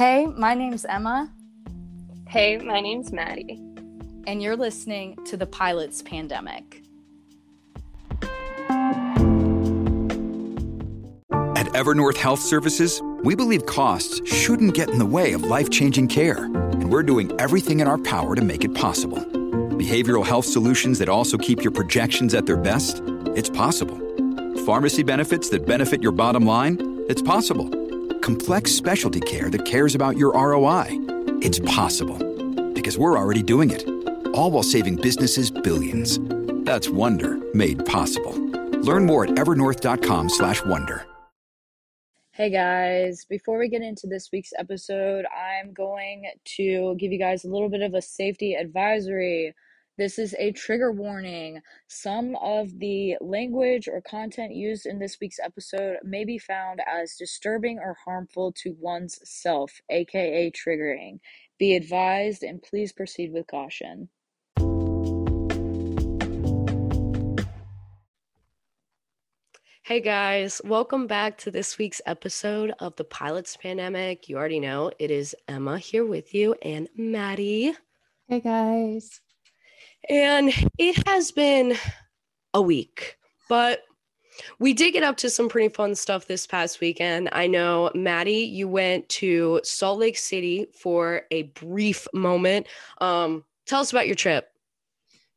Hey, my name's Emma. Hey, my name's Maddie. And you're listening to The Pilot's Pandemic. At Evernorth Health Services, we believe costs shouldn't get in the way of life changing care, and we're doing everything in our power to make it possible. Behavioral health solutions that also keep your projections at their best? It's possible. Pharmacy benefits that benefit your bottom line? It's possible. Complex specialty care that cares about your ROI? It's possible. Because we're already doing it. All while saving businesses billions. That's Wonder made possible. Learn more at evernorth.com/wonder. Hey guys, before we get into this week's episode, I'm going to give you guys a little bit of a safety advisory. This is a trigger warning. Some of the language or content used in this week's episode may be found as disturbing or harmful to one's self, aka triggering. Be advised and please proceed with caution. Hey guys, welcome back to this week's episode of the Pilot's Pandemic. You already know it is Emma here with you and Maddie. Hey guys. And it has been a week, but we did get up to some pretty fun stuff this past weekend. I know, Maddie, you went to Salt Lake City for a brief moment. Um, tell us about your trip.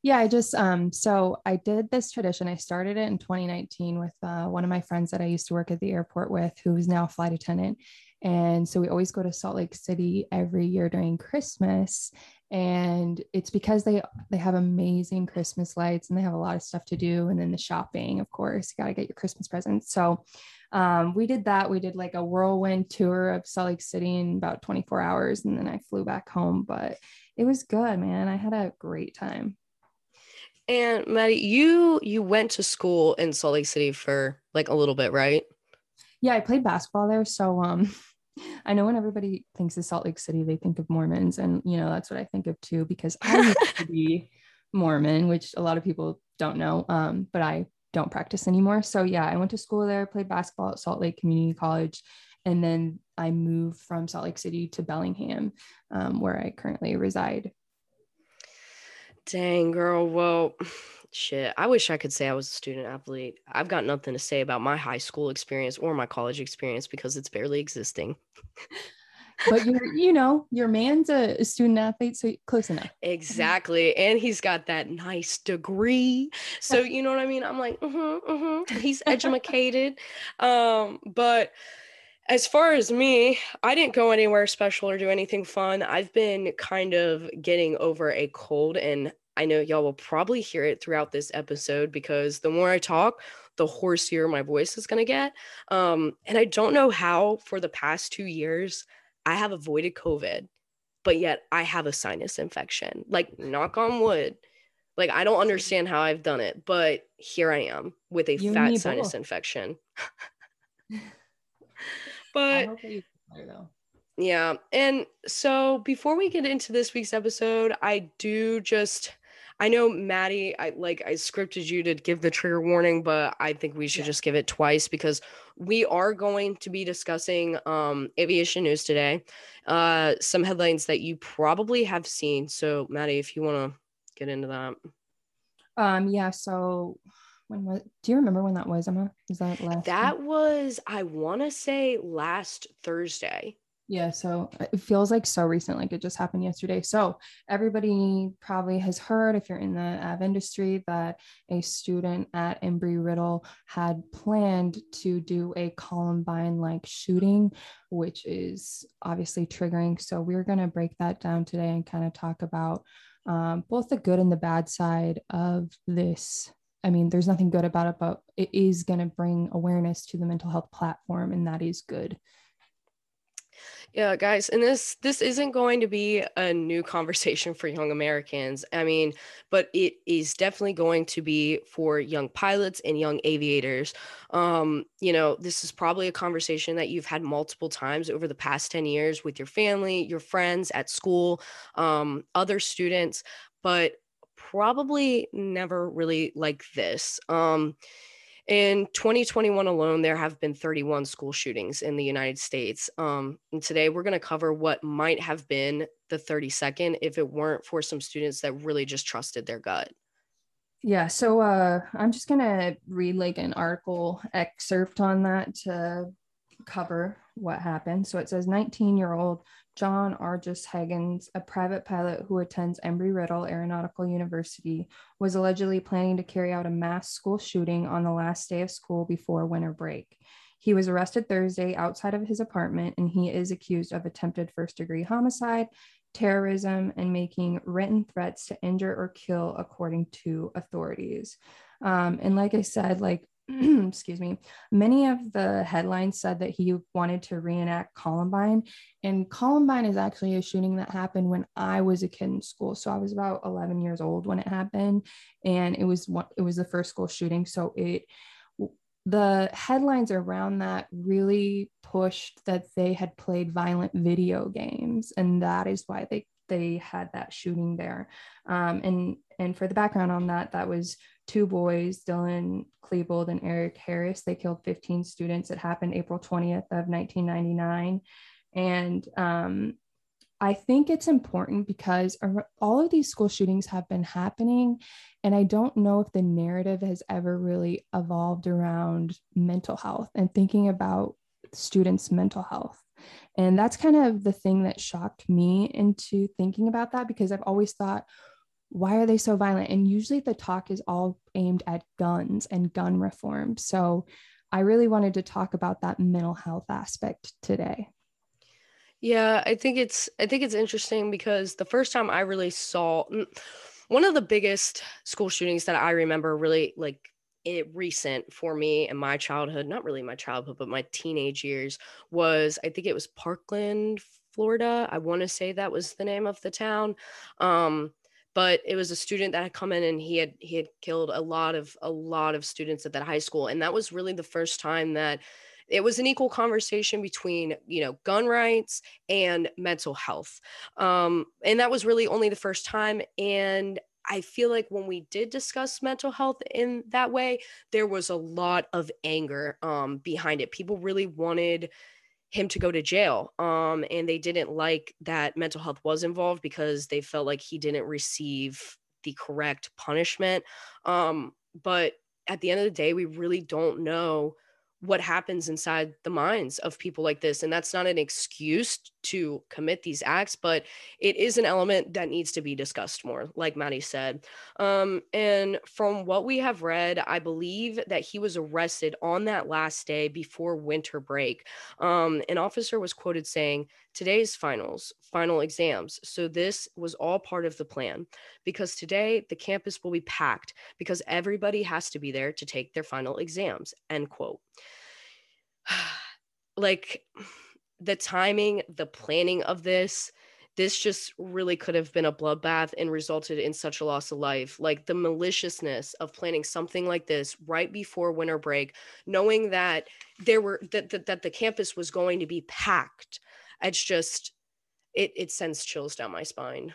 Yeah, I just um so I did this tradition. I started it in 2019 with uh, one of my friends that I used to work at the airport with, who is now a flight attendant. And so we always go to Salt Lake City every year during Christmas. And it's because they they have amazing Christmas lights and they have a lot of stuff to do. And then the shopping, of course, you got to get your Christmas presents. So um, we did that. We did like a whirlwind tour of Salt Lake City in about 24 hours, and then I flew back home. But it was good, man. I had a great time. And Maddie, you you went to school in Salt Lake City for like a little bit, right? Yeah, I played basketball there. So um I know when everybody thinks of Salt Lake City, they think of Mormons. And you know, that's what I think of too, because I used to be Mormon, which a lot of people don't know. Um, but I don't practice anymore. So yeah, I went to school there, played basketball at Salt Lake Community College, and then I moved from Salt Lake City to Bellingham, um, where I currently reside. Dang, girl. Well, shit. I wish I could say I was a student athlete. I've got nothing to say about my high school experience or my college experience because it's barely existing. but you're, you know, your man's a, student athlete, so close enough. Exactly. And he's got that nice degree. So, you know what I mean? I'm like, mm-hmm, mm-hmm. he's educated. um, but as far as me, I didn't go anywhere special or do anything fun. I've been kind of getting over a cold, and I know y'all will probably hear it throughout this episode because the more I talk, the hoarser my voice is going to get. Um, and I don't know how for the past two years I have avoided COVID, but yet I have a sinus infection. Like, knock on wood. Like, I don't understand how I've done it, but here I am with a you fat sinus both. infection. but yeah. And so before we get into this week's episode, I do just I know Maddie, I like I scripted you to give the trigger warning, but I think we should yeah. just give it twice because we are going to be discussing um aviation news today. Uh some headlines that you probably have seen. So Maddie, if you want to get into that. Um yeah, so when was do you remember when that was emma? Is that last that week? was i want to say last thursday. Yeah so uh, it feels like so recent like it just happened yesterday. So everybody probably has heard if you're in the av industry that a student at embry-riddle had planned to do a columbine like shooting which is obviously triggering. So we're going to break that down today and kind of talk about um, both the good and the bad side of this I mean, there's nothing good about it, but it is going to bring awareness to the mental health platform, and that is good. Yeah, guys, and this this isn't going to be a new conversation for young Americans. I mean, but it is definitely going to be for young pilots and young aviators. Um, you know, this is probably a conversation that you've had multiple times over the past 10 years with your family, your friends at school, um, other students, but probably never really like this. Um, In 2021 alone, there have been 31 school shootings in the United States. Um, and today we're going to cover what might have been the 32nd if it weren't for some students that really just trusted their gut. Yeah, so uh, I'm just going to read like an article excerpt on that to cover what happened. So it says 19 year old John Argus Higgins, a private pilot who attends Embry Riddle Aeronautical University, was allegedly planning to carry out a mass school shooting on the last day of school before winter break. He was arrested Thursday outside of his apartment and he is accused of attempted first degree homicide, terrorism, and making written threats to injure or kill, according to authorities. Um, and like I said, like excuse me, many of the headlines said that he wanted to reenact Columbine. And Columbine is actually a shooting that happened when I was a kid in school. So I was about 11 years old when it happened. And it was it was the first school shooting. So it the headlines around that really pushed that they had played violent video games and that is why they they had that shooting there um, and and for the background on that that was two boys, Dylan Klebold and Eric Harris. They killed 15 students. It happened April 20th of 1999. And um, I think it's important because all of these school shootings have been happening. And I don't know if the narrative has ever really evolved around mental health and thinking about students' mental health. And that's kind of the thing that shocked me into thinking about that because I've always thought, why are they so violent? And usually the talk is all aimed at guns and gun reform. So I really wanted to talk about that mental health aspect today. Yeah, I think it's I think it's interesting because the first time I really saw mm, one of the biggest school shootings that I remember really like it recent for me in my childhood, not really my childhood, but my teenage years was I think it was Parkland, Florida. I want to say that was the name of the town. Um, but it was a student that had come in and he had he had killed a lot of a lot of students at that high school and that was really the first time that it was an equal conversation between you know gun rights and mental health um, and that was really only the first time and I feel like when we did discuss mental health in that way, there was a lot of anger um, behind it. People really wanted him to go to jail. Um, and they didn't like that mental health was involved because they felt like he didn't receive the correct punishment. Um, but at the end of the day, we really don't know what happens inside the minds of people like this. And that's not an excuse to commit these acts, but it is an element that needs to be discussed more, like Maddie said. Um, and from what we have read, I believe that he was arrested on that last day before winter break. Um, an officer was quoted saying, Today's finals, final exams. So this was all part of the plan because today the campus will be packed because everybody has to be there to take their final exams. End quote. like the timing, the planning of this, this just really could have been a bloodbath and resulted in such a loss of life. Like the maliciousness of planning something like this right before winter break, knowing that there were that that, that the campus was going to be packed it's just it it sends chills down my spine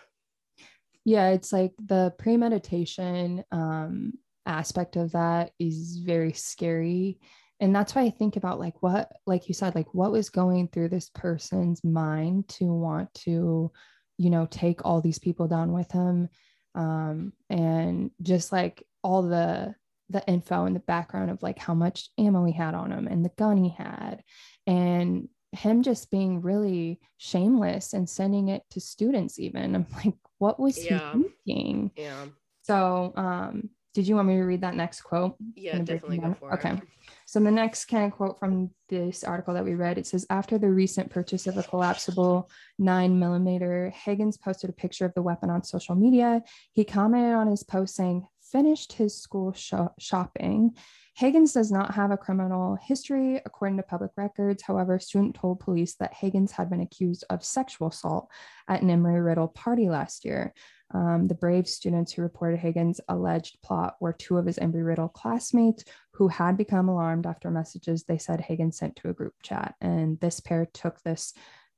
yeah it's like the premeditation um aspect of that is very scary and that's why i think about like what like you said like what was going through this person's mind to want to you know take all these people down with him. Um and just like all the the info in the background of like how much ammo he had on him and the gun he had. And him just being really shameless and sending it to students even. I'm like what was yeah. he thinking? Yeah. So um did you want me to read that next quote? Yeah definitely go for okay. So the next kind of quote from this article that we read it says after the recent purchase of a collapsible nine millimeter higgins posted a picture of the weapon on social media. He commented on his post saying finished his school sh- shopping Higgins does not have a criminal history, according to public records. However, a student told police that Higgins had been accused of sexual assault at an Embry Riddle party last year. Um, the brave students who reported Higgins' alleged plot were two of his Embry Riddle classmates who had become alarmed after messages they said Higgins sent to a group chat. And this pair took this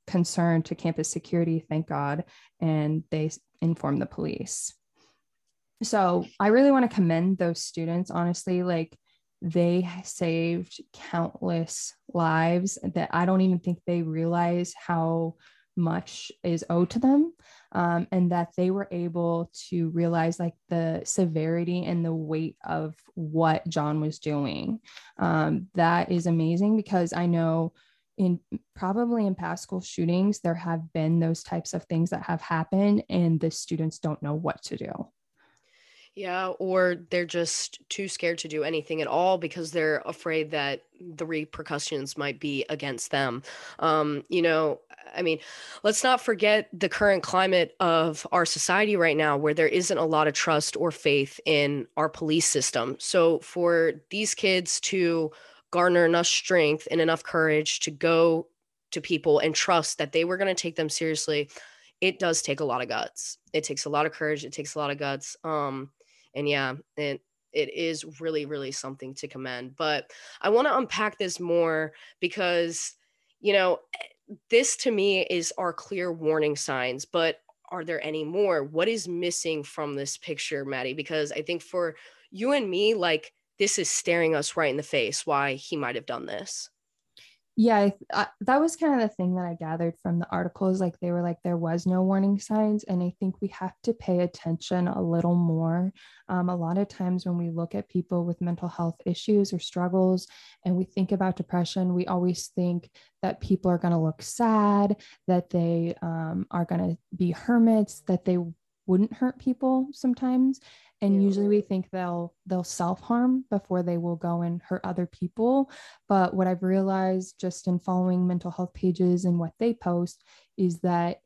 concern to campus security, thank God, and they informed the police. So I really want to commend those students, honestly. Like, they saved countless lives that I don't even think they realize how much is owed to them um, and that they were able to realize like the severity and the weight of what john was doing. Um, that is amazing because i know in probably in past school shootings there have been those types of things that have happened and the students don't know what to do yeah, or they're just too scared to do anything at all because they're afraid that the repercussions might be against them. Um, you know, I mean, let's not forget the current climate of our society right now where there isn't a lot of trust or faith in our police system. So for these kids to garner enough strength and enough courage to go to people and trust that they were going to take them seriously, it does take a lot of guts. It takes a lot of courage. It takes a lot of guts. Um, and yeah it it is really really something to commend. But i want to unpack this more because you know this to me is our clear warning signs but are there any more? What is missing from this picture maddie? Because i think for you and me like this is staring us right in the face why he might have done this yeah I, I, that was kind of the thing that i gathered from the articles like they were like there was no warning signs and i think we have to pay attention a little more. Um, a lot of times when we look at people with mental health issues or struggles and we think about depression we always think that people are going to look sad that they um, are going to be hermits that they wouldn't hurt people sometimes and yeah. usually we think they'll they'll self-harm before they will go and hurt other people. But what i've realized just in following mental health pages and what they post is that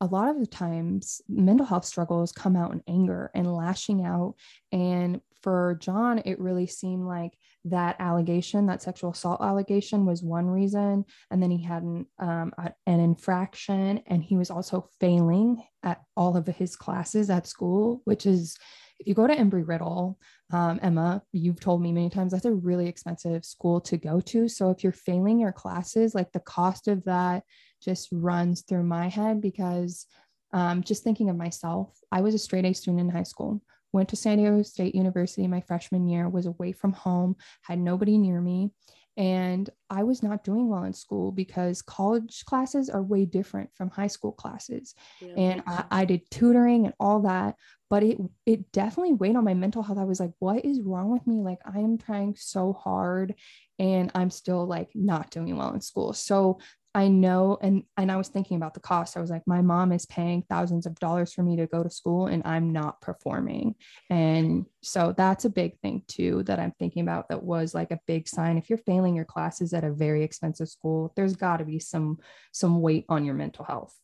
a lot of the times mental health struggles come out in anger and lashing out. And for john it really seemed like that allegation that sexual assault allegation was one reason. And then he had an, um, an infraction and he was also failing at all of his classes at school which is if you go to Embry Riddle, um, Emma, you've told me many times that's a really expensive school to go to. So if you're failing your classes, like the cost of that just runs through my head because um, just thinking of myself, I was a straight A student in high school, went to San Diego State University my freshman year, was away from home, had nobody near me. And I was not doing well in school because college classes are way different from high school classes. Yeah. And I, I, did tutoring and all that, but it it definitely weighed on my mental health. I was like, what is wrong with me? Like I am trying so hard and I'm still like not doing well in school. So I know and and I was thinking about the cost. I was like my mom is paying thousands of dollars for me to go to school and I'm not performing. And so that's a big thing too that I'm thinking about that was like a big sign if you're failing your classes at a very expensive school, there's got to be some some weight on your mental health.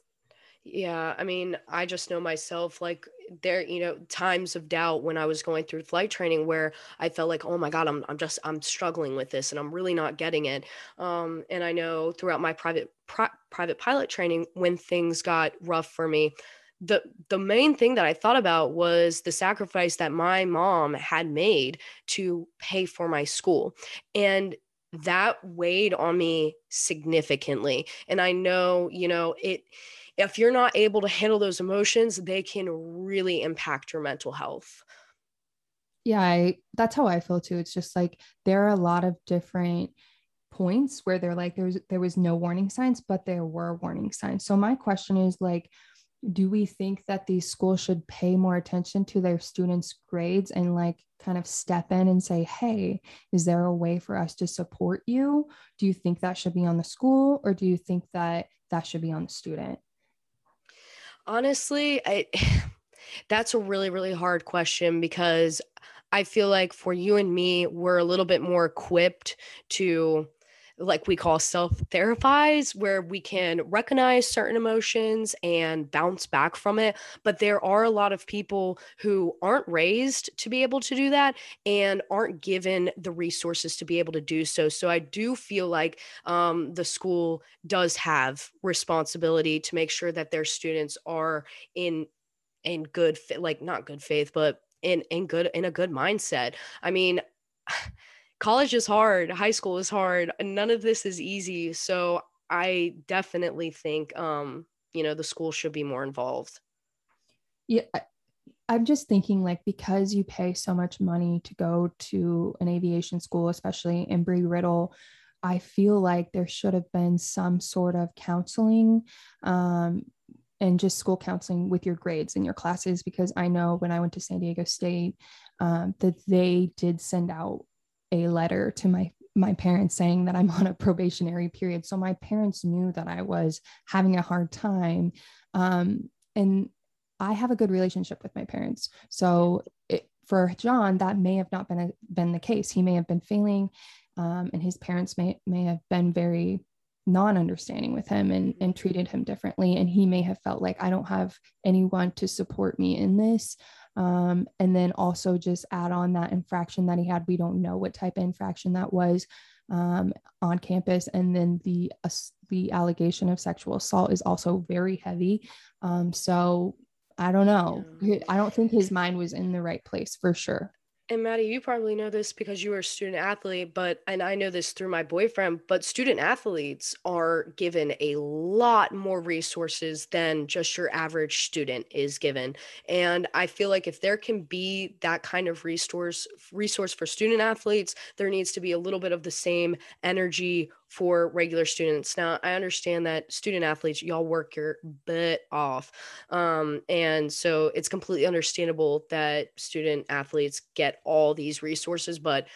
Yeah, I mean, I just know myself like there, you know, times of doubt when I was going through flight training where I felt like, oh my God, I'm I'm just I'm struggling with this and I'm really not getting it. Um, and I know throughout my private pri- private pilot training when things got rough for me, the the main thing that I thought about was the sacrifice that my mom had made to pay for my school. And that weighed on me significantly. And I know, you know, it if you're not able to handle those emotions, they can really impact your mental health. Yeah, I, that's how I feel too. It's just like there are a lot of different points where they're like there's there was no warning signs, but there were warning signs. So my question is like do we think that these schools should pay more attention to their students' grades and like kind of step in and say, hey, is there a way for us to support you? Do you think that should be on the school or do you think that that should be on the student? Honestly, I that's a really really hard question because I feel like for you and me, we're a little bit more equipped to like we call self therapies, where we can recognize certain emotions and bounce back from it. But there are a lot of people who aren't raised to be able to do that and aren't given the resources to be able to do so. So I do feel like um, the school does have responsibility to make sure that their students are in in good like not good faith but in in good in a good mindset i mean college is hard, high school is hard, none of this is easy. So I definitely think um, you know, the school should be more involved. Yeah, I'm just thinking like because you pay so much money to go to an aviation school, especially in Embry-Riddle, I feel like there should have been some sort of counseling um, and just school counseling with your grades and your classes because I know when I went to San Diego State um, that they did send out a letter to my my parents saying that I'm on a probationary period. So my parents knew that I was having a hard time. Um, and I have a good relationship with my parents. So it, for John, that may have not been a, been the case. He may have been failing, um, and his parents may may have been very non-understanding with him and, and treated him differently. And he may have felt like I don't have anyone to support me in this. Um, and then also just add on that infraction that he had. We don't know what type of infraction that was um, on campus. And then the uh, the allegation of sexual assault is also very heavy. Um, so I don't know. I don't think his mind was in the right place for sure and Maddie, you probably know this because you were a student athlete, but and I know this through my boyfriend, but student athletes are given a lot more resources than just your average student is given. And I feel like if there can be that kind of resource resource for student athletes, there needs to be a little bit of the same energy for regular students. Now, I understand that student athletes, y'all work your butt off. Um, and so it's completely understandable that student athletes get all these resources, but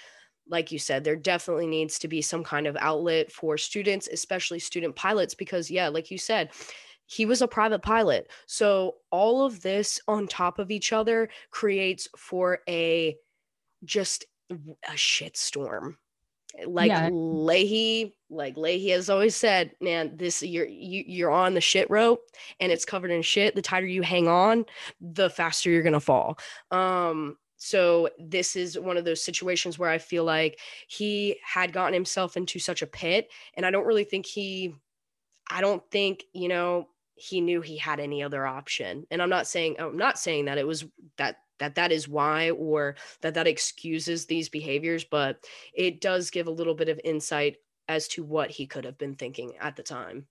like you said, there definitely needs to be some kind of outlet for students, especially student pilots, because, yeah, like you said, he was a private pilot. So all of this on top of each other creates for a just a shitstorm like yeah. Leahy, like Leahy has always said, man, this you're you, you're on the shit rope and it's covered in shit. The tighter you hang on, the faster you're gonna fall. Um, so this is one of those situations where I feel like he had gotten himself into such a pit, and I don't really think he, I don't think you know he knew he had any other option. And I'm not saying I'm not saying that it was that that that is why or that that excuses these behaviors but it does give a little bit of insight as to what he could have been thinking at the time.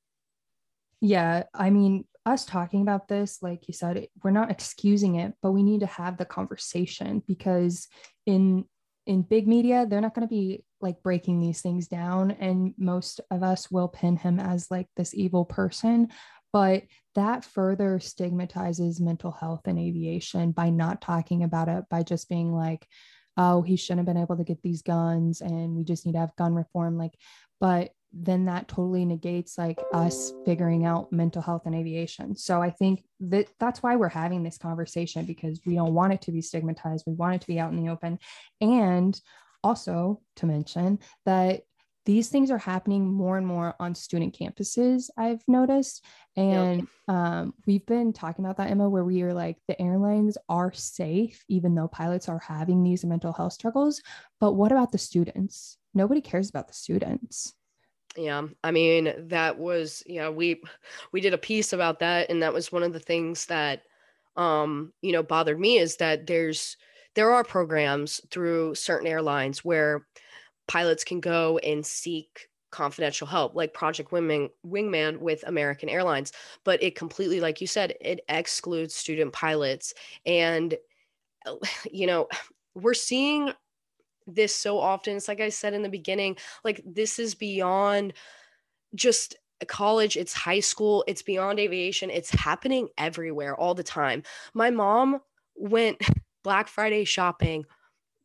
Yeah i mean us talking about this like you said we're not excusing it but we need to have the conversation because in in big media they're not going to be like breaking these things down and most of us will pin him as like this evil person but that further stigmatizes mental health in aviation by not talking about it, by just being like, oh, he shouldn't have been able to get these guns and we just need to have gun reform. Like, but then that totally negates like us figuring out mental health in aviation. So I think that that's why we're having this conversation because we don't want it to be stigmatized. We want it to be out in the open. And also to mention that these things are happening more and more on student campuses i've noticed. And um, we've been talking about that emma where we are like the airlines are safe even though pilots are having these mental health struggles. But what about the students? Nobody cares about the students. Yeah i mean that was yeah we we did a piece about that and that was one of the things that um you know bothered me is that there's there are programs through certain airlines where pilots can go and seek confidential help like project wingman wingman with american airlines. But it completely like you said it excludes student pilots. And you know we're seeing this so often. It's like i said in the beginning like this is beyond just college it's high school it's beyond aviation it's happening everywhere all the time. My mom went black friday shopping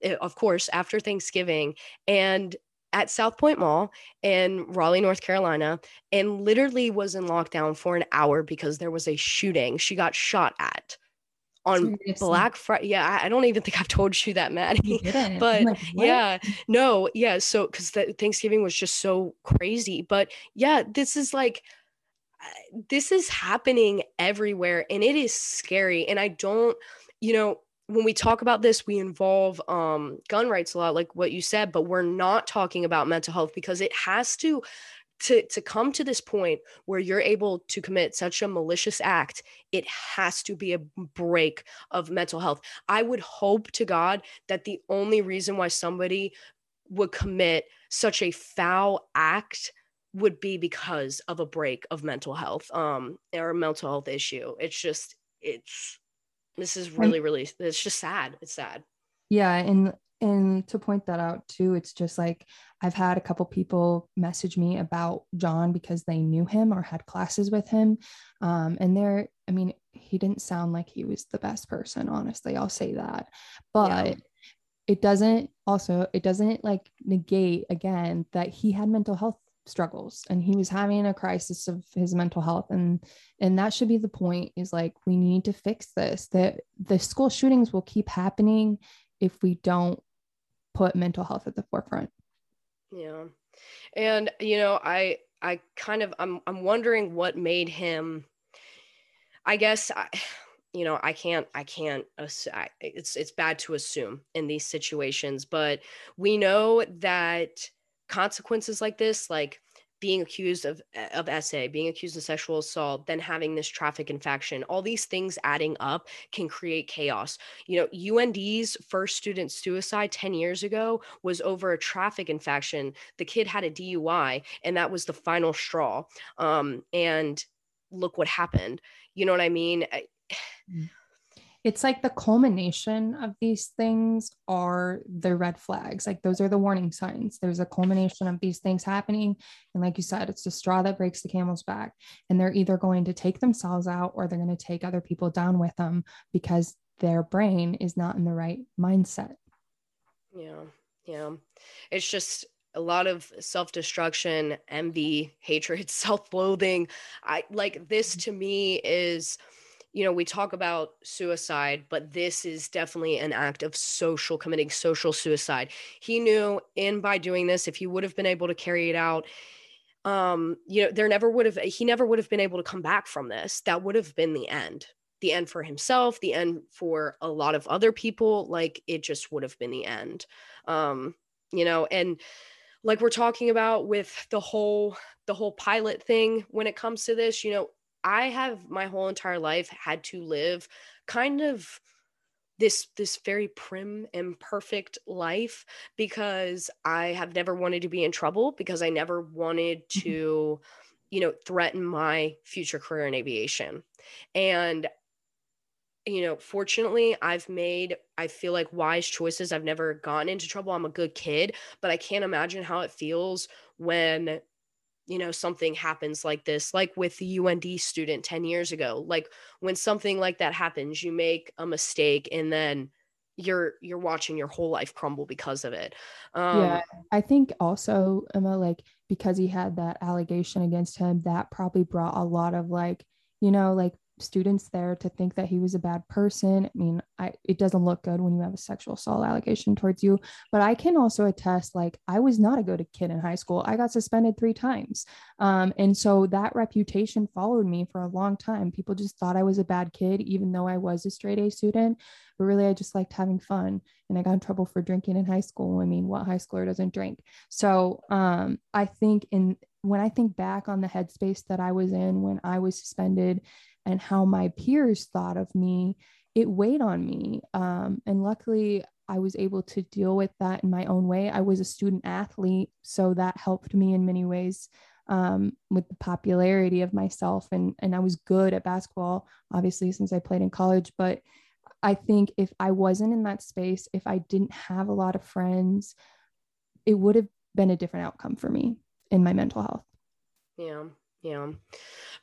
Eh, of course, after Thanksgiving and at South Point Mall in Raleigh, North Carolina, and literally was in lockdown for an hour because there was a shooting. She got shot at on Black Friday. Yeah, I don't even think I've told you that, Maddie. You but like, yeah, no, yeah. So because Thanksgiving was just so crazy. But yeah, this is like this is happening everywhere, and it is scary. And I don't, you know, when we talk about this, we involve um, gun rights a lot, like what you said, but we're not talking about mental health because it has to to to come to this point where you're able to commit such a malicious act it has to be a break of mental health. I would hope to god that the only reason why somebody would commit such a foul act would be because of a break of mental health um or a mental health issue. It's just it's this is really really it's just sad it's sad. Yeah and and to point that out too it's just like i've had a couple people message me about john because they knew him or had classes with him. Um, and they're i mean he didn't sound like he was the best person honestly i'll say that. But yeah. it doesn't also it doesn't like negate again that he had mental health struggles and he was having a crisis of his mental health and and that should be the point is like we need to fix this that the school shootings will keep happening if we don't put mental health at the forefront. Yeah. And you know i i kind of i'm i'm wondering what made him i guess I, you know i can't i can't it's it's bad to assume in these situations but we know that consequences like this, like being accused of of SA, being accused of sexual assault, then having this traffic infraction, all these things adding up can create chaos. You know, UND's first student suicide 10 years ago was over a traffic infraction. The kid had a DUI, and that was the final straw. Um, and look what happened. You know what I mean? I, mm it's like the culmination of these things are the red flags. Like those are the warning signs. There's a culmination of these things happening. And like you said it's the straw that breaks the camel's back. And they're either going to take themselves out or they're going to take other people down with them because their brain is not in the right mindset. Yeah yeah. It's just a lot of self-destruction envy hatred self-loathing. I like this to me is you know, we talk about suicide, but this is definitely an act of social, committing social suicide. He knew in by doing this, if he would have been able to carry it out, um, you know, there never would have, he never would have been able to come back from this. That would have been the end, the end for himself, the end for a lot of other people. Like it just would have been the end. Um, you know, and like we're talking about with the whole, the whole pilot thing when it comes to this, you know, I have my whole entire life had to live kind of this this very prim and perfect life because I have never wanted to be in trouble because I never wanted mm-hmm. to you know threaten my future career in aviation. And you know fortunately i've made i feel like wise choices. I've never gotten into trouble. I'm a good kid but i can't imagine how it feels when you know something happens like this like with the UND student 10 years ago like when something like that happens you make a mistake and then you're you're watching your whole life crumble because of it. Um, yeah i think also emma like because he had that allegation against him that probably brought a lot of like you know like students there to think that he was a bad person. I mean, I it doesn't look good when you have a sexual assault allegation towards you, but I can also attest like I was not a good kid in high school. I got suspended 3 times. Um, and so that reputation followed me for a long time. People just thought I was a bad kid even though I was a straight A student, but really I just liked having fun and I got in trouble for drinking in high school. I mean, what high schooler doesn't drink? So, um, I think in when I think back on the headspace that I was in when I was suspended and how my peers thought of me, it weighed on me. Um, and luckily, I was able to deal with that in my own way. I was a student athlete, so that helped me in many ways um, with the popularity of myself. And, and I was good at basketball, obviously, since I played in college. But I think if I wasn't in that space, if I didn't have a lot of friends, it would have been a different outcome for me in my mental health. Yeah. Yeah.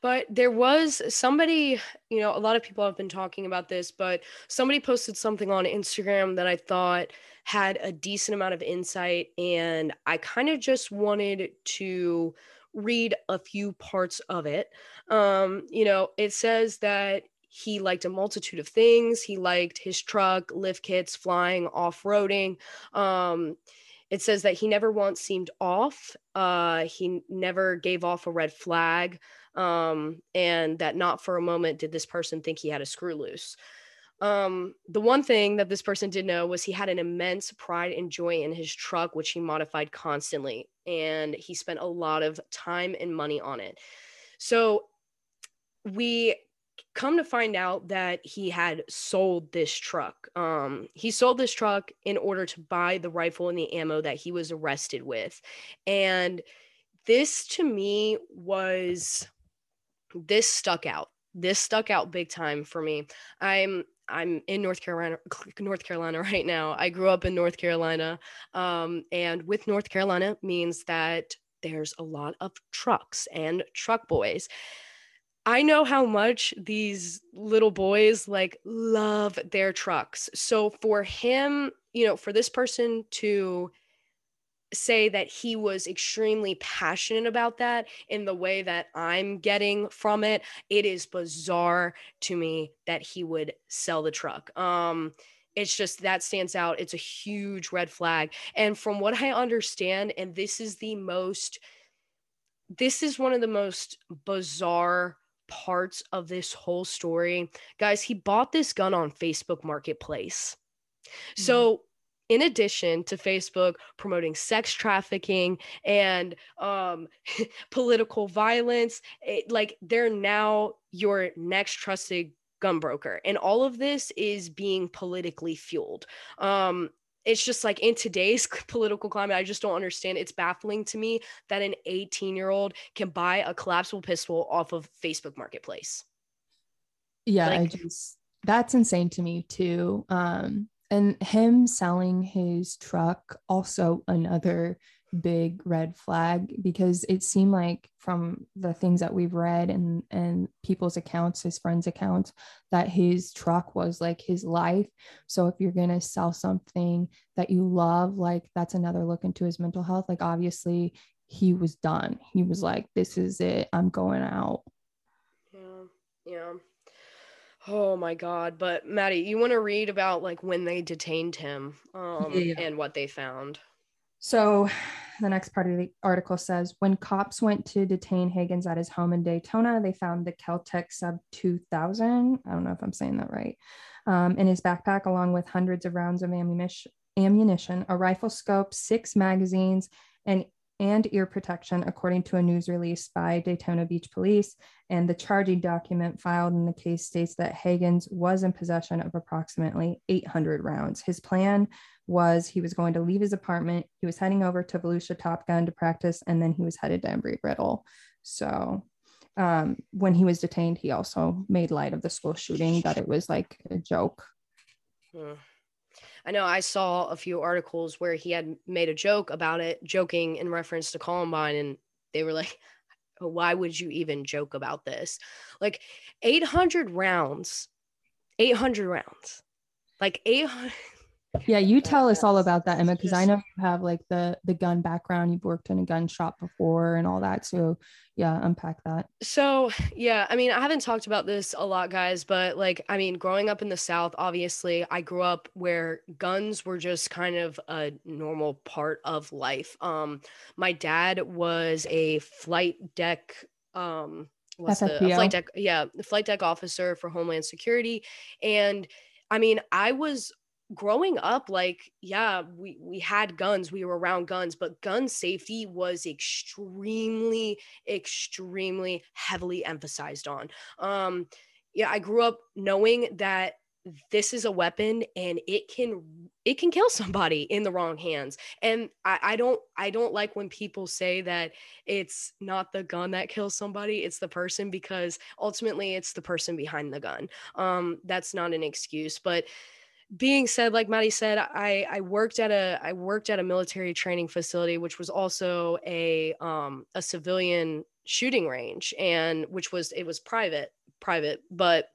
But there was somebody, you know, a lot of people have been talking about this, but somebody posted something on Instagram that I thought had a decent amount of insight. And I kind of just wanted to read a few parts of it. Um, you know, it says that he liked a multitude of things. He liked his truck, lift kits, flying, off roading. Um, it says that he never once seemed off. Uh, he never gave off a red flag. Um, and that not for a moment did this person think he had a screw loose. Um, the one thing that this person did know was he had an immense pride and joy in his truck, which he modified constantly. And he spent a lot of time and money on it. So we come to find out that he had sold this truck. Um, he sold this truck in order to buy the rifle and the ammo that he was arrested with. And this to me was this stuck out. This stuck out big time for me. I'm I'm in North Carolina, North Carolina right now. I grew up in North Carolina, um, and with North Carolina means that there's a lot of trucks and truck boys. I know how much these little boys like love their trucks. So for him, you know, for this person to say that he was extremely passionate about that in the way that I'm getting from it, it is bizarre to me that he would sell the truck. Um it's just that stands out. It's a huge red flag. And from what I understand and this is the most this is one of the most bizarre parts of this whole story. Guys, he bought this gun on Facebook Marketplace. Mm-hmm. So, in addition to Facebook promoting sex trafficking and um, political violence, it, like they're now your next trusted gun broker. And all of this is being politically fueled. Um, it's just like in today's political climate, I just don't understand. It's baffling to me that an 18 year old can buy a collapsible pistol off of Facebook Marketplace. Yeah, like, I just that's insane to me too. Um, and him selling his truck also another big red flag because it seemed like from the things that we've read and and people's accounts his friends accounts that his truck was like his life so if you're going to sell something that you love like that's another look into his mental health like obviously he was done he was like this is it i'm going out yeah yeah Oh my god! But Maddie, you want to read about like when they detained him um, yeah. and what they found? So the next part of the article says when cops went to detain Higgins at his home in Daytona, they found the Keltec Sub 2000. I don't know if I'm saying that right. Um, in his backpack, along with hundreds of rounds of ammunition, ammunition, a rifle scope, six magazines, and and ear protection, according to a news release by Daytona Beach Police. And the charging document filed in the case states that Higgins was in possession of approximately 800 rounds. His plan was he was going to leave his apartment, he was heading over to Volusia Top Gun to practice, and then he was headed to Embry Riddle. So um, when he was detained, he also made light of the school shooting that it was like a joke. Hmm. I know I saw a few articles where he had made a joke about it, joking in reference to Columbine, and they were like, why would you even joke about this? Like 800 rounds, 800 rounds, like 800. Yeah, you tell us all about that, Emma, because I know you have like the the gun background. You've worked in a gun shop before and all that. So yeah, unpack that. So yeah, I mean, I haven't talked about this a lot, guys, but like, I mean, growing up in the South, obviously, I grew up where guns were just kind of a normal part of life. Um, my dad was a flight deck um what's the flight deck yeah the flight deck officer for homeland security and i mean i was growing up like yeah we we had guns we were around guns but gun safety was extremely extremely heavily emphasized on. Um yeah i grew up knowing that this is a weapon and it can it can kill somebody in the wrong hands. And I, I don't i don't like when people say that it's not the gun that kills somebody it's the person because ultimately it's the person behind the gun. Um that's not an excuse but being said like maddie said i i worked at a i worked at a military training facility which was also a um a civilian shooting range and which was it was private private but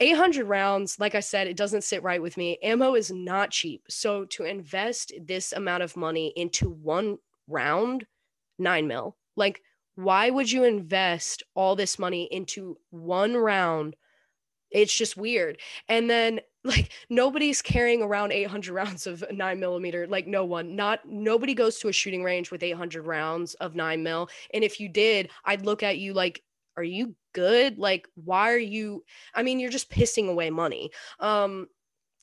800 rounds like i said it doesn't sit right with me. Ammo is not cheap. So to invest this amount of money into one round 9 mil like why would you invest all this money into one round? It's just weird. And then like nobody's carrying around 800 rounds of 9 millimeter like no one not nobody goes to a shooting range with 800 rounds of 9 mil and if you did i'd look at you like are you good? Like why are you i mean you're just pissing away money. Um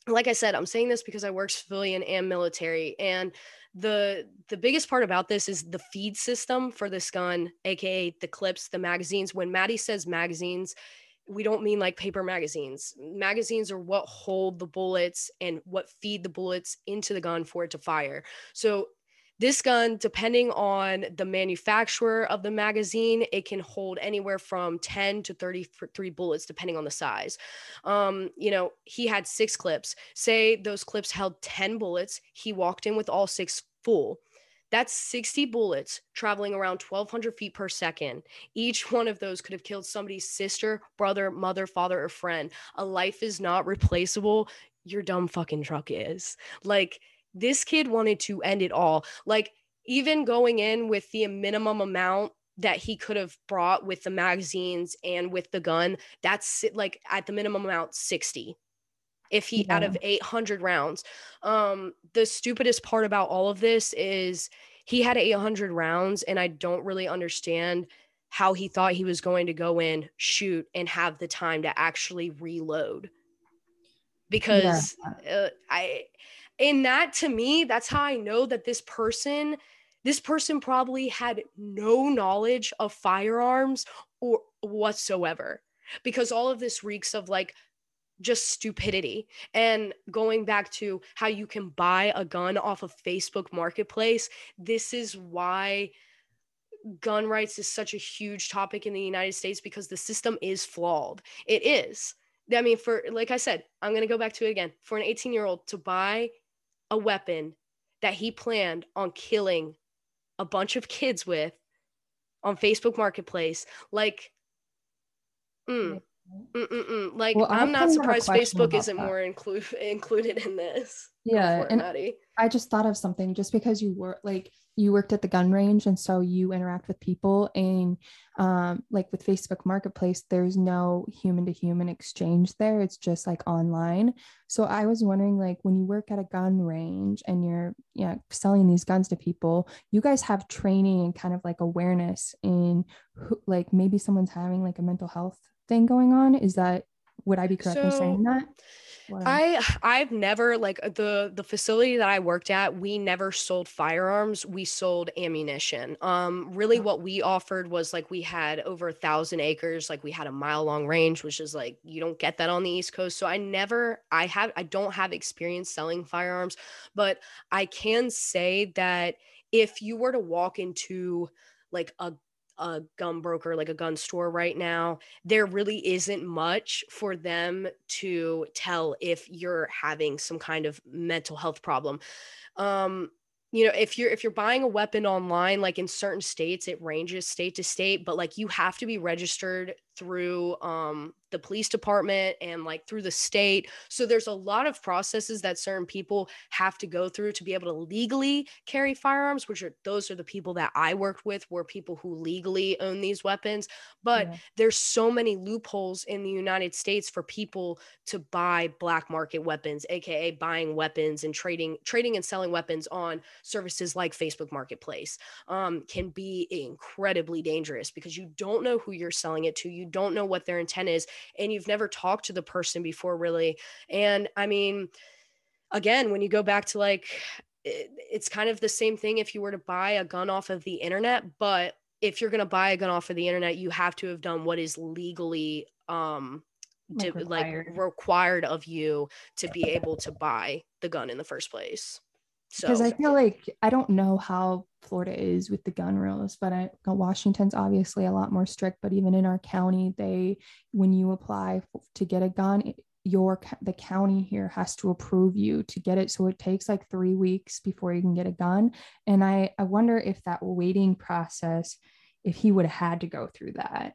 like i said i'm saying this because i work civilian and military and the the biggest part about this is the feed system for this gun aka the clips the magazines. When maddie says magazines we don't mean like paper magazines. Magazines are what hold the bullets and what feed the bullets into the gun for it to fire. So this gun, depending on the manufacturer of the magazine, it can hold anywhere from 10 to 33 bullets, depending on the size. Um, you know, he had six clips. Say those clips held 10 bullets. He walked in with all six full. That's 60 bullets traveling around 1,200 feet per second. Each one of those could have killed somebody's sister, brother, mother, father, or friend. A life is not replaceable. Your dumb fucking truck is. Like, this kid wanted to end it all. Like, even going in with the minimum amount that he could have brought with the magazines and with the gun, that's like at the minimum amount 60 if he yeah. out of 800 rounds um the stupidest part about all of this is he had 800 rounds and i don't really understand how he thought he was going to go in shoot and have the time to actually reload because yeah. uh, i in that to me that's how i know that this person this person probably had no knowledge of firearms or whatsoever because all of this reeks of like just stupidity and going back to how you can buy a gun off of facebook marketplace this is why gun rights is such a huge topic in the united states because the system is flawed. It is. I mean for like i said i'm going to go back to it again. For an 18 year old to buy a weapon that he planned on killing a bunch of kids with on Facebook Marketplace. Like, mm, mm-mm-mm. like well, I'm not surprised Facebook isn't that. more include included in this. Yeah, and I just thought of something. Just because you were like you worked at the gun range and so you interact with people and um, like with facebook marketplace there's no human to human exchange there it's just like online so i was wondering like when you work at a gun range and you're yeah selling these guns to people you guys have training and kind of like awareness in who, like maybe someone's having like a mental health thing going on is that would i be correct so, in saying that I I've never like the the facility that I worked at, we never sold firearms. We sold ammunition. Um really what we offered was like we had over a thousand acres, like we had a mile long range, which is like you don't get that on the East Coast. So I never I have I don't have experience selling firearms, but I can say that if you were to walk into like a a gun broker, like a gun store right now, there really isn't much for them to tell if you're having some kind of mental health problem. Um, you know if you're if you're buying a weapon online like in certain states it ranges state to state but like you have to be registered through um, the police department and like through the state. So there's a lot of processes that certain people have to go through to be able to legally carry firearms, which are those are the people that I worked with were people who legally own these weapons. But yeah. there's so many loopholes in the United States for people to buy black market weapons, aka buying weapons and trading trading and selling weapons on services like Facebook Marketplace um, can be incredibly dangerous because you don't know who you're selling it to. You don't know what their intent is and you've never talked to the person before really and i mean again when you go back to like it, it's kind of the same thing if you were to buy a gun off of the internet but if you're going to buy a gun off of the internet you have to have done what is legally um like, to, required. like required of you to be able to buy the gun in the first place because I feel like I don't know how Florida is with the gun rules, but I, Washington's obviously a lot more strict. But even in our county, they when you apply to get a gun, your the county here has to approve you to get it. So it takes like three weeks before you can get a gun. And I I wonder if that waiting process if he would have had to go through that.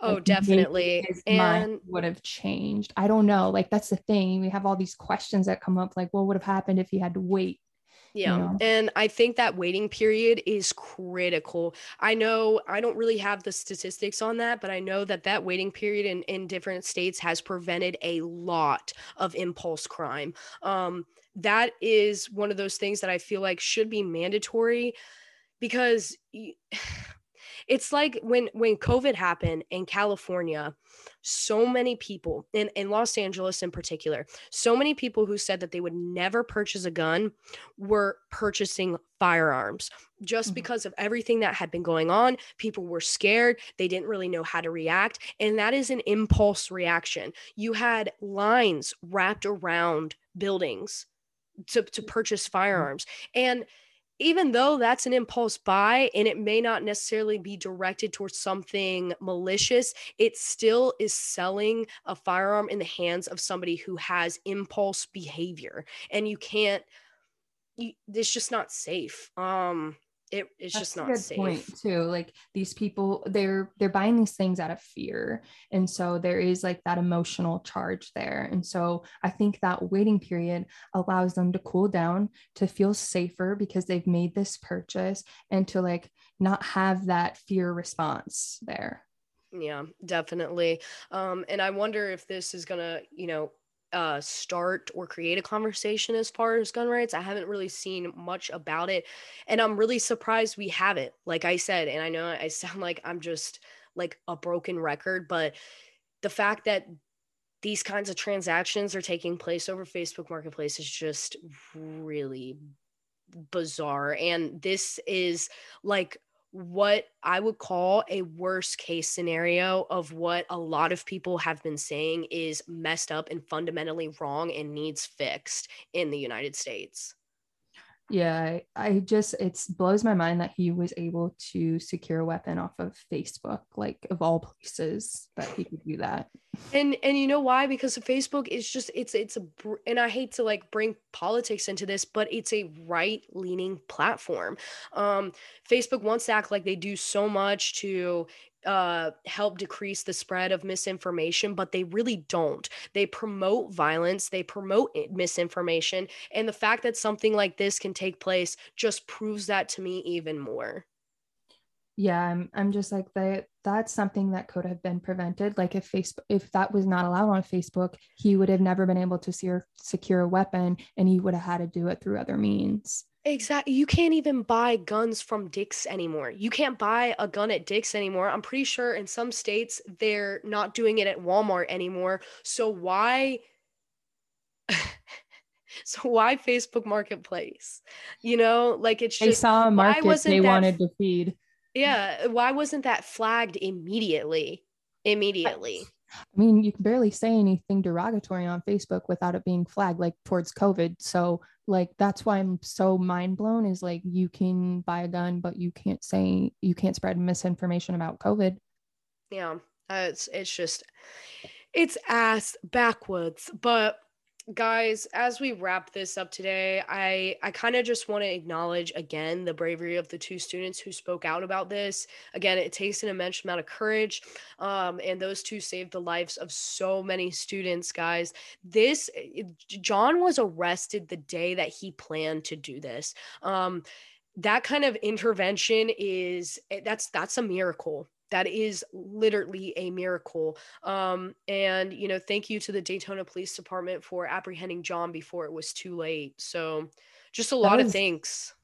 Oh, like definitely. and would have changed. I don't know. Like that's the thing. We have all these questions that come up like well, what would have happened if he had to wait yeah. You know? And I think that waiting period is critical. I know I don't really have the statistics on that, but I know that that waiting period in, in different states has prevented a lot of impulse crime. Um, that is one of those things that I feel like should be mandatory because it's like when when covid happened in california so many people in, in los angeles in particular so many people who said that they would never purchase a gun were purchasing firearms just mm-hmm. because of everything that had been going on people were scared they didn't really know how to react and that is an impulse reaction you had lines wrapped around buildings to, to purchase mm-hmm. firearms and even though that's an impulse buy and it may not necessarily be directed towards something malicious, it still is selling a firearm in the hands of somebody who has impulse behavior. And you can't, you, it's just not safe. Um, it, it's That's just not safe point too like these people they're they're buying these things out of fear and so there is like that emotional charge there and so i think that waiting period allows them to cool down to feel safer because they've made this purchase and to like not have that fear response there. Yeah definitely. Um and i wonder if this is gonna you know uh, start or create a conversation as far as gun rights. I haven't really seen much about it. And I'm really surprised we haven't, like I said. And I know I sound like I'm just like a broken record, but the fact that these kinds of transactions are taking place over Facebook Marketplace is just really bizarre. And this is like what I would call a worst case scenario of what a lot of people have been saying is messed up and fundamentally wrong and needs fixed in the United States yeah i just it blows my mind that he was able to secure a weapon off of facebook like of all places that he could do that. And and you know why? Because facebook is just it's it's a and i hate to like bring politics into this but it's a right leaning platform. Um facebook wants to act like they do so much to uh, help decrease the spread of misinformation, but they really don't. They promote violence, they promote misinformation. And the fact that something like this can take place just proves that to me even more. Yeah, I'm, I'm just like that. That's something that could have been prevented. Like if Facebook, if that was not allowed on Facebook, he would have never been able to secure secure a weapon, and he would have had to do it through other means. Exactly. You can't even buy guns from Dick's anymore. You can't buy a gun at Dick's anymore. I'm pretty sure in some states they're not doing it at Walmart anymore. So why so why Facebook Marketplace? You know, like it's just they saw a market they that, wanted to feed. Yeah, why wasn't that flagged immediately? Immediately. I mean, you can barely say anything derogatory on Facebook without it being flagged, like towards COVID. So, like, that's why I'm so mind blown is like, you can buy a gun, but you can't say, you can't spread misinformation about COVID. Yeah. Uh, it's, it's just, it's ass backwards. But guys as we wrap this up today i i kind of just want to acknowledge again the bravery of the two students who spoke out about this. Again it takes an immense amount of courage um, and those two saved the lives of so many students guys. This john was arrested the day that he planned to do this. Um, that kind of intervention is eh, that's that's a miracle that is literally a miracle. Um, and, you know, thank you to the Daytona Police Department for apprehending John before it was too late. So, just a lot of thanks.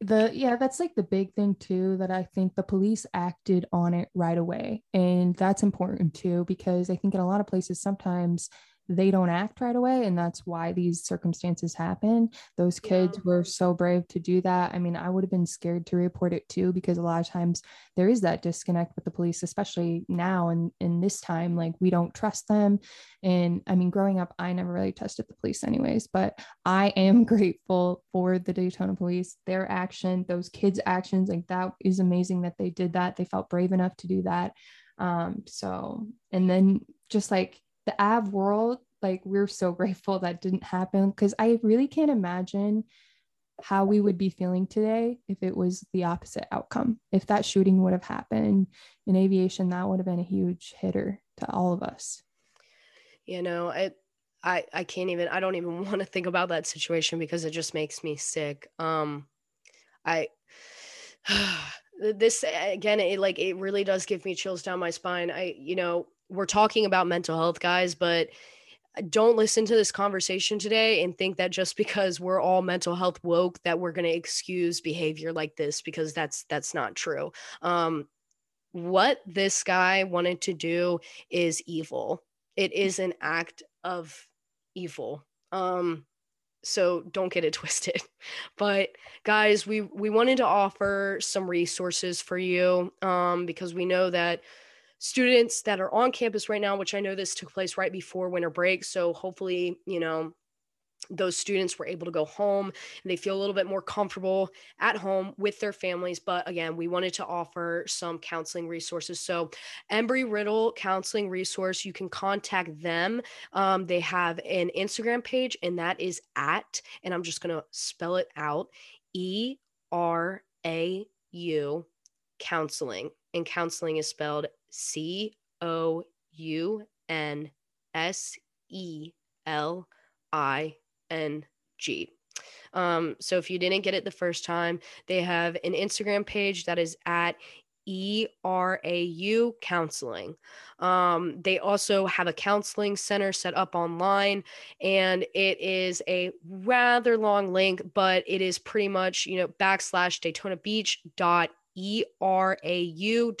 The yeah, that's like the big thing too that I think the police acted on it right away. And that's important too because I think in a lot of places sometimes they don't act right away and that's why these circumstances happen those kids yeah. were so brave to do that. I mean i would have been scared to report it too because a lot of times there is that disconnect with the police especially now and in this time like we don't trust them. And i mean growing up i never really trusted the police anyways but i am grateful for the daytona police their action those kids actions like that is amazing that they did that. They felt brave enough to do that. Um so and then just like the av world like we're so grateful that didn't happen because i really can't imagine how we would be feeling today if it was the opposite outcome if that shooting would have happened in aviation that would have been a huge hitter to all of us. You know it i i can't even i don't even want to think about that situation because it just makes me sick. Um i this again it like it really does give me chills down my spine. I you know we're talking about mental health, guys, but don't listen to this conversation today and think that just because we're all mental health woke that we're going to excuse behavior like this because that's that's not true. Um what this guy wanted to do is evil. It is an act of evil. Um so don't get it twisted but guys we we wanted to offer some resources for you um because we know that students that are on campus right now, which I know this took place right before winter break. So hopefully, you know, those students were able to go home and they feel a little bit more comfortable at home with their families. But again, we wanted to offer some counseling resources. So, Embry Riddle Counseling Resource, you can contact them. Um, they have an Instagram page, and that is at, and I'm just going to spell it out E R A U counseling. And counseling is spelled C O U N S E L I N G. Um, so if you didn't get it the first time, they have an Instagram page that is at ERAU counseling. Um, they also have a counseling center set up online, and it is a rather long link, but it is pretty much, you know, backslash Daytona Beach dot erau.edu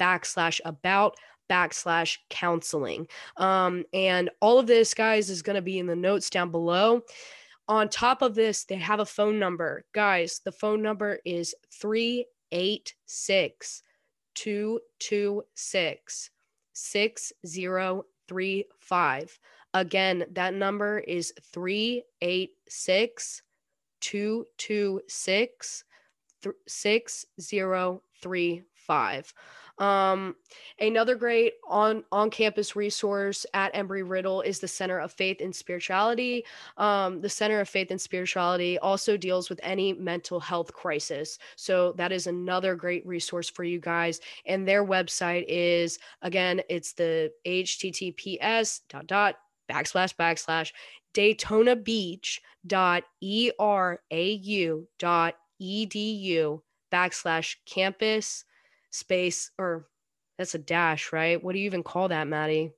backslash about backslash counseling. Um, and all of this, guys, is going to be in the notes down below. On top of this, they have a phone number. Guys, the phone number is 386 226 6035. Again, that number is 386 226 6035. Um, another great on on campus resource at Embry Riddle is the Center of Faith and Spirituality. Um, the Center of Faith and Spirituality also deals with any mental health crisis. So that is another great resource for you guys. And their website is again, it's the https dot dot backslash backslash Daytona Beach dot erau dot edu backslash campus space or that's a dash, right? What do you even call that, Maddie?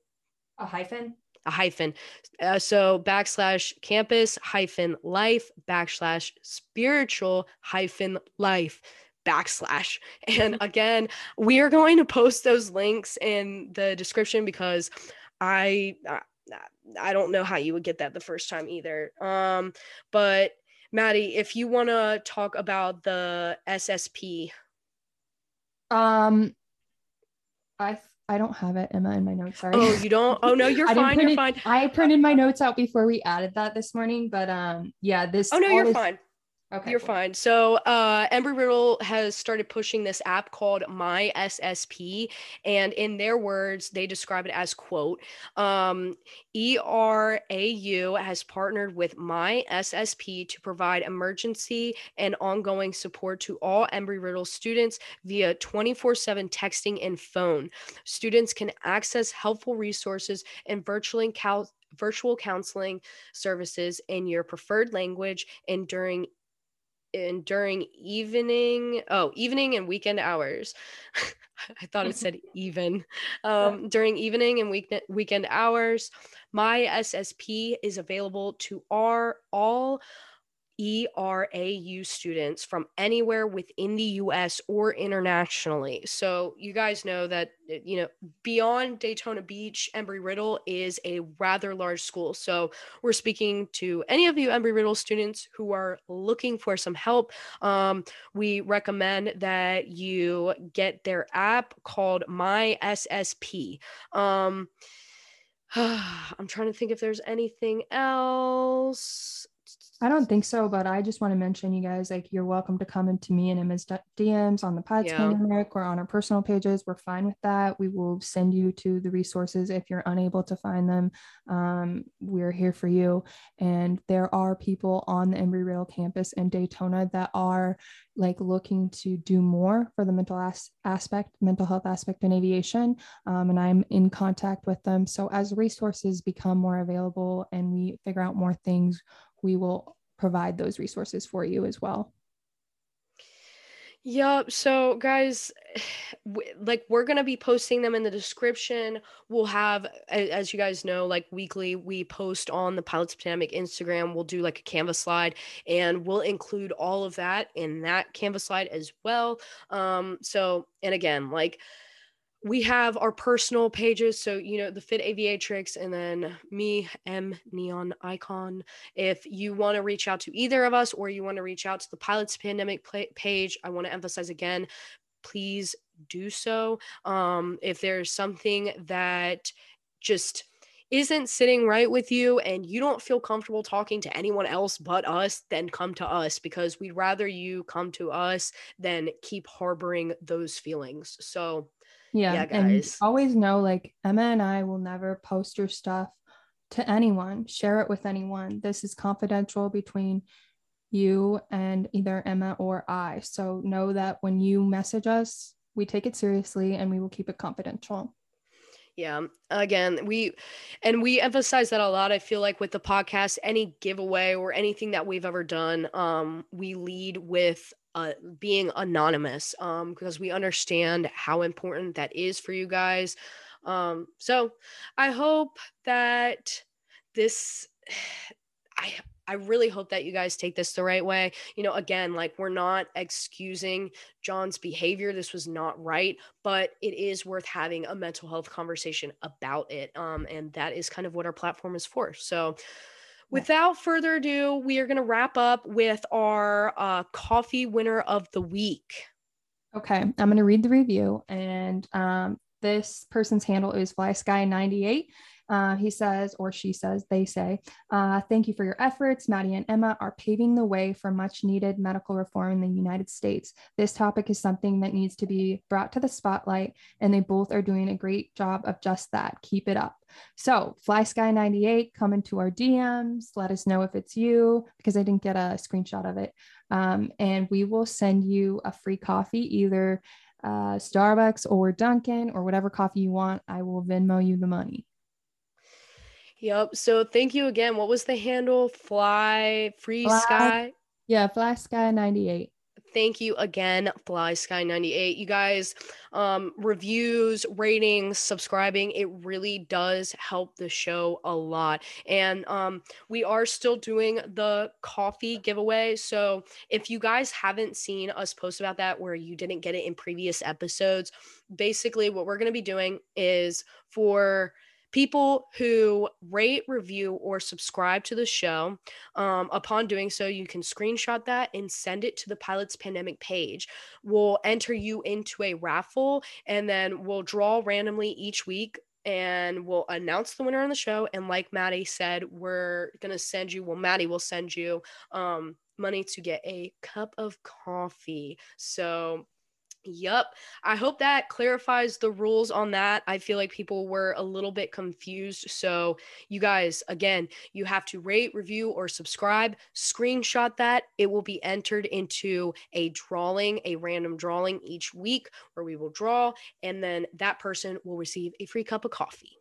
A hyphen? A hyphen. Uh, so backslash campus hyphen life backslash spiritual hyphen life backslash. And again, we are going to post those links in the description because I, I I don't know how you would get that the first time either. Um, but Maddie, if you want to talk about the SSP. Um, I I don't have it, Emma, in my notes. Sorry. Oh, you don't? Oh no, you're fine. You're fine. I printed my notes out before we added that this morning, but um, yeah, this. Oh no, you're fine. Okay. You're cool. fine. So, uh, Embry Riddle has started pushing this app called My SSP, and in their words, they describe it as quote, um, ERAU has partnered with My SSP to provide emergency and ongoing support to all Embry Riddle students via 24/7 texting and phone. Students can access helpful resources and virtually cal- virtual counseling services in your preferred language and during and during evening oh evening and weekend hours. I thought it said even um, during evening and week- weekend hours. My ssp is available to our all ERAU students from anywhere within the US or internationally. So, you guys know that, uh, you know, beyond Daytona Beach, Embry Riddle is a rather large school. So, we're speaking to any of you Embry Riddle students who are looking for some help. Um, we recommend that you get their app called My SSP. Um, I'm trying to think if there's anything else. I don't think so, but I just want to mention you guys like you're welcome to come into me and Emma's DMs on the Pilots yeah. Pandemic or on our personal pages. We're fine with that. We will send you to the resources if you're unable to find them. Um, we're here for you. And there are people on the Embry Riddle campus in Daytona that are like looking to do more for the mental as- aspect, mental health aspect in aviation. Um, and I'm in contact with them. So as resources become more available and we figure out more things, we will provide those resources for you as well. Yep. So, guys, like we're going to be posting them in the description. We'll have, as you guys know, like weekly, we post on the Pilots Pandemic Instagram. We'll do like a Canvas slide and we'll include all of that in that Canvas slide as well. Um, so, and again, like, we have our personal pages so you know the fit aviatrix and then me m neon icon if you want to reach out to either of us or you want to reach out to the pilots pandemic page i want to emphasize again please do so um, if there's something that just isn't sitting right with you and you don't feel comfortable talking to anyone else but us, then come to us because we'd rather you come to us than keep harboring those feelings. So, yeah, yeah guys. always know like Emma and I will never post your stuff to anyone, share it with anyone. This is confidential between you and either Emma or I. So know that when you message us, we take it seriously and we will keep it confidential. Yeah. Again, we and we emphasize that a lot. I feel like with the podcast, any giveaway or anything that we've ever done, um, we lead with uh, being anonymous um, because we understand how important that is for you guys. Um, so I hope that this I I really hope that you guys take this the right way. You know, again, like we're not excusing John's behavior. This was not right, but it is worth having a mental health conversation about it. Um, and that is kind of what our platform is for. So, without further ado, we are going to wrap up with our uh, coffee winner of the week. Okay, I'm going to read the review, and um, this person's handle is FlySky98 uh, he says, or she says, they say, uh, thank you for your efforts. Maddie and Emma are paving the way for much needed medical reform in the United States. This topic is something that needs to be brought to the spotlight, and they both are doing a great job of just that. Keep it up. So, FlySky98, come into our DMs. Let us know if it's you, because I didn't get a screenshot of it. Um, and we will send you a free coffee, either uh, Starbucks or Dunkin' or whatever coffee you want. I will Venmo you the money. Yep. So thank you again. What was the handle? Fly Free Fly, Sky. Yeah, Fly Sky 98. Thank you again, Fly Sky 98. You guys, um, reviews, ratings, subscribing, it really does help the show a lot. And um, we are still doing the coffee giveaway. So if you guys haven't seen us post about that where you didn't get it in previous episodes, basically what we're going to be doing is for people who rate, review, or subscribe to the show. Um, upon doing so, you can screenshot that and send it to the Pilots Pandemic page. We'll enter you into a raffle and then we'll draw randomly each week and we'll announce the winner on the show. And like Maddie said, we're gonna send you. Well, Maddie will send you um, money to get a cup of coffee. So Yep. I hope that clarifies the rules on that. I feel like people were a little bit confused. So, you guys, again, you have to rate, review, or subscribe. Screenshot that. It will be entered into a drawing, a random drawing each week where we will draw, and then that person will receive a free cup of coffee.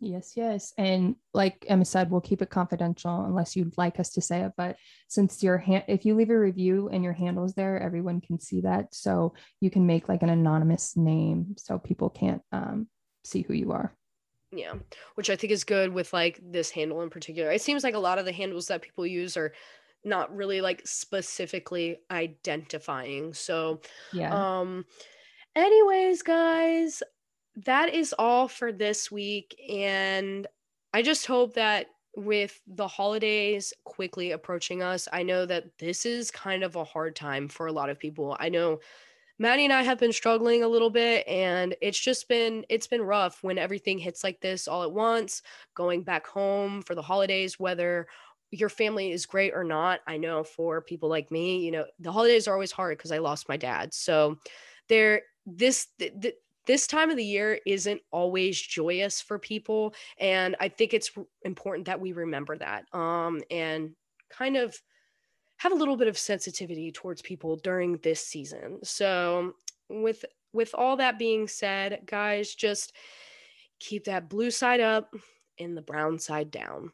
Yes, yes. And like Emma said, we'll keep it confidential unless you'd like us to say it. But since your hand, if you leave a review and your handle's there, everyone can see that. So you can make like an anonymous name so people can't um, see who you are. Yeah, which I think is good with like this handle in particular. It seems like a lot of the handles that people use are not really like specifically identifying. So, yeah. Um, anyways, guys, that is all for this week. And I just hope that with the holidays quickly approaching us, I know that this is kind of a hard time for a lot of people. I know Maddie and I have been struggling a little bit and it's just been it's been rough when everything hits like this all at once, going back home for the holidays whether your family is great or not. I know for people like me, you know, the holidays are always hard because I lost my dad. So there this th- th- this time of the year isn't always joyous for people and i think it's important that we remember that um and kind of have a little bit of sensitivity towards people during this season. So with with all that being said guys just keep that blue side up and the brown side down